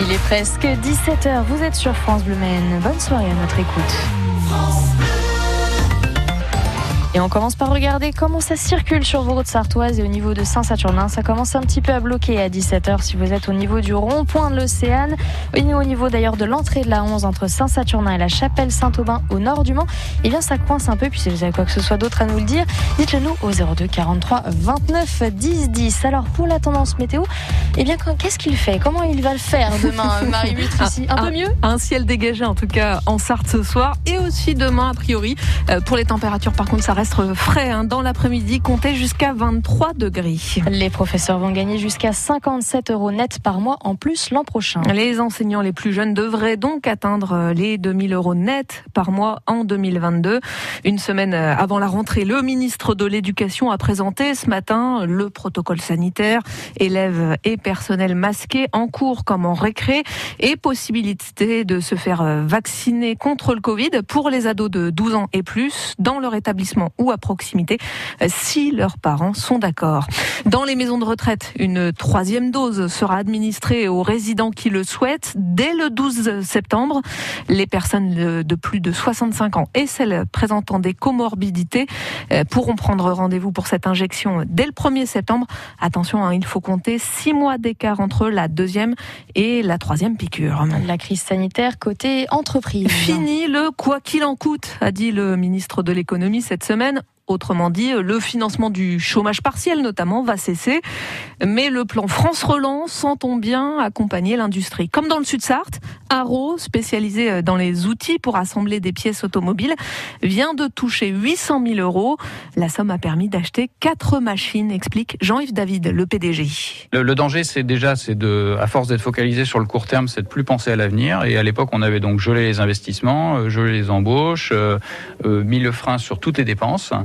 Il est presque 17h, vous êtes sur France Bleu Maine. Bonne soirée à notre écoute. Et on commence par regarder comment ça circule sur vos routes sartoises et au niveau de Saint-Saturnin. Ça commence un petit peu à bloquer à 17h si vous êtes au niveau du rond-point de l'Océane. Au niveau d'ailleurs de l'entrée de la 11 entre Saint-Saturnin et la chapelle Saint-Aubin au nord du Mans. Eh bien, ça coince un peu. Puis si vous avez quoi que ce soit d'autre à nous le dire, dites-le nous au 02 43 29 10 10. Alors, pour la tendance météo, eh bien, qu'est-ce qu'il fait? Comment il va le faire demain, Marie ici Un peu mieux? Un ciel dégagé en tout cas en Sarthe ce soir et aussi demain a priori. Euh, pour les températures, par contre, ça reste frais hein. dans l'après-midi, comptez jusqu'à 23 degrés. Les professeurs vont gagner jusqu'à 57 euros net par mois en plus l'an prochain. Les enseignants les plus jeunes devraient donc atteindre les 2000 euros net par mois en 2022. Une semaine avant la rentrée, le ministre de l'Éducation a présenté ce matin le protocole sanitaire, élèves et personnel masqués en cours comme en récré et possibilité de se faire vacciner contre le Covid pour les ados de 12 ans et plus dans leur établissement ou à proximité euh, si leurs parents sont d'accord. Dans les maisons de retraite, une troisième dose sera administrée aux résidents qui le souhaitent dès le 12 septembre. Les personnes de plus de 65 ans et celles présentant des comorbidités euh, pourront prendre rendez-vous pour cette injection dès le 1er septembre. Attention, hein, il faut compter six mois d'écart entre la deuxième et la troisième piqûre. La crise sanitaire côté entreprise. Fini le quoi qu'il en coûte, a dit le ministre de l'économie cette semaine semaine Autrement dit, le financement du chômage partiel notamment va cesser, mais le plan France Relance s'entend bien accompagner l'industrie. Comme dans le Sud-Sarthe, Arrow, spécialisé dans les outils pour assembler des pièces automobiles, vient de toucher 800 000 euros. La somme a permis d'acheter quatre machines, explique Jean-Yves David, le PDG. Le, danger, c'est déjà, c'est de, à force d'être focalisé sur le court terme, c'est de plus penser à l'avenir. Et à l'époque, on avait donc gelé les investissements, euh, gelé les embauches, euh, euh, mis le frein sur toutes les dépenses.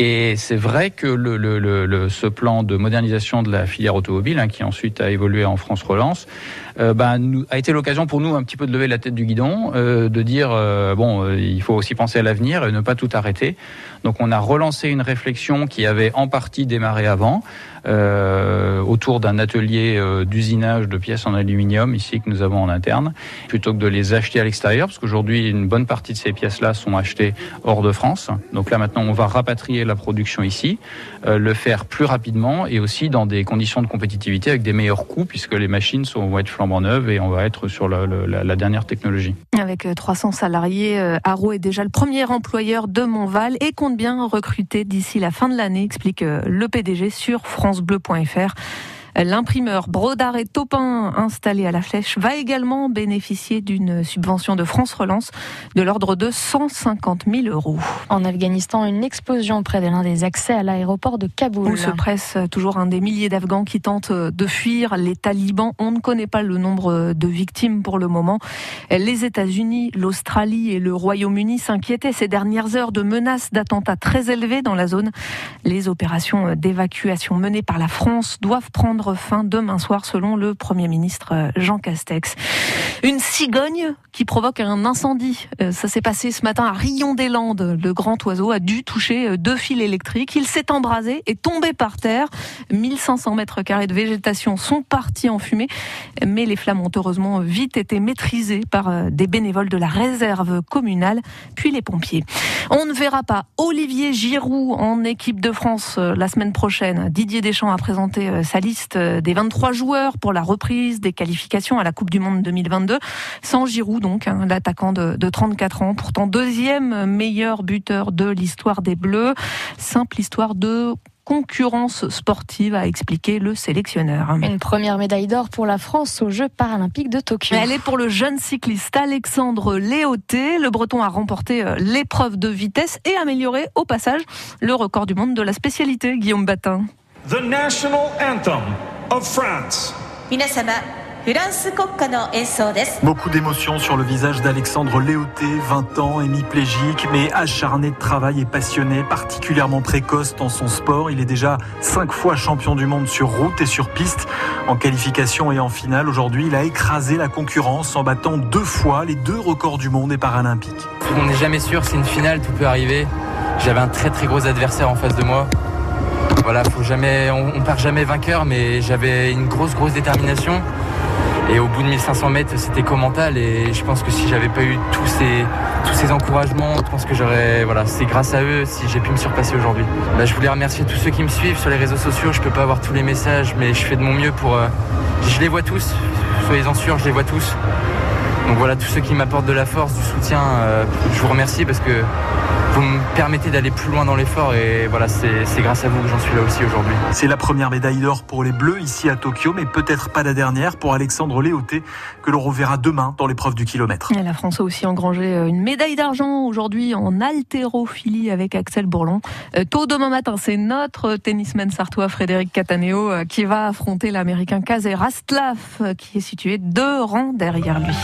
Et c'est vrai que ce plan de modernisation de la filière automobile, hein, qui ensuite a évolué en France Relance, euh, nous, a été l'occasion pour nous un petit peu de lever la tête du guidon, euh, de dire euh, bon, il faut aussi penser à l'avenir et ne pas tout arrêter. Donc on a relancé une réflexion qui avait en partie démarré avant, autour d'un atelier d'usinage de pièces en aluminium ici que nous avons en interne, plutôt que de les acheter à l'extérieur, parce qu'aujourd'hui une bonne partie de ces pièces-là sont achetées hors de France. Donc là maintenant on va rapatrier la production ici, euh, le faire plus rapidement et aussi dans des conditions de compétitivité avec des meilleurs coûts, puisque les machines sont, vont être flambant neuves et on va être sur la, dernière technologie. Avec 300 salariés, Arro est déjà le premier employeur de Montval et compte bien recruter d'ici la fin de l'année, explique le PDG sur France francebleu.fr. L'imprimeur Brodard et Topin installé à la Flèche va également bénéficier d'une subvention de France Relance de l'ordre de 150 000 euros. En Afghanistan, une explosion près de l'un des accès à l'aéroport de Kaboul. Où se presse toujours un des milliers d'Afghans qui tentent de fuir les talibans. On ne connaît pas le nombre de victimes pour le moment. Les États-Unis, l'Australie et le Royaume-Uni s'inquiétaient ces dernières heures de menaces d'attentats très élevés dans la zone. Les opérations d'évacuation menées par la France doivent prendre fin demain soir selon le Premier ministre euh, Jean Castex. Une cigogne qui provoque un incendie. Euh, ça s'est passé ce matin à Rion-des-Landes. Le grand oiseau a dû toucher euh, deux fils électriques. Il s'est embrasé et tombé par terre. 1500 mètres carrés de végétation sont partis en fumée, mais les flammes ont heureusement vite été maîtrisées par des bénévoles de la réserve communale, puis les pompiers. On ne verra pas Olivier Giroud en équipe de France la semaine prochaine. Didier Deschamps a présenté sa liste euh, des 23 joueurs pour la reprise des qualifications à la Coupe du Monde 2022. Sans Giroud, donc, hein, l'attaquant de, 34 ans, pourtant deuxième meilleur buteur de l'histoire des Bleus. Simple histoire de concurrence sportive, a expliqué le sélectionneur. Une première médaille d'or pour la France aux Jeux paralympiques de Tokyo. Elle est pour le jeune cycliste Alexandre Léoté. Le Breton a remporté euh, l'épreuve de vitesse et amélioré au passage le record du monde de la spécialité, Guillaume Batin. The national anthem of France. Beaucoup d'émotions sur le visage d'Alexandre Léoté, 20 ans, hémiplégique, mais acharné de travail et passionné, particulièrement précoce dans son sport. Il est déjà cinq fois champion du monde sur route et sur piste. En qualification et en finale, aujourd'hui, il a écrasé la concurrence en battant deux fois les deux records du monde et paralympiques. On n'est jamais sûr, c'est une finale, tout peut arriver. J'avais un très très gros adversaire en face de moi. Voilà, faut jamais, on, on perd jamais vainqueur, mais j'avais une grosse grosse détermination. Et au bout de 1500 mètres, c'était commental. Et je pense que si j'avais pas eu tous ces, tous ces encouragements, je pense que j'aurais. Voilà, c'est grâce à eux si j'ai pu me surpasser aujourd'hui. Bah, je voulais remercier tous ceux qui me suivent sur les réseaux sociaux. Je peux pas avoir tous les messages, mais je fais de mon mieux pour. Euh, je les vois tous. Soyez-en sûrs, je les vois tous. Donc voilà, tous ceux qui m'apportent de la force, du soutien, euh, je vous remercie parce que vous me permettez d'aller plus loin dans l'effort et voilà, c'est grâce à vous que j'en suis là aussi aujourd'hui. C'est la première médaille d'or pour les Bleus ici à Tokyo, mais peut-être pas la dernière pour Alexandre Léoté que l'on reverra demain dans l'épreuve du kilomètre. la France a aussi engrangé euh, une médaille d'argent aujourd'hui en haltérophilie avec Axel Bourlon. Euh, tôt demain matin, c'est notre tennisman sartois Frédéric Cataneo qui va affronter l'américain Kaze Rastlaff qui est situé deux rangs derrière lui.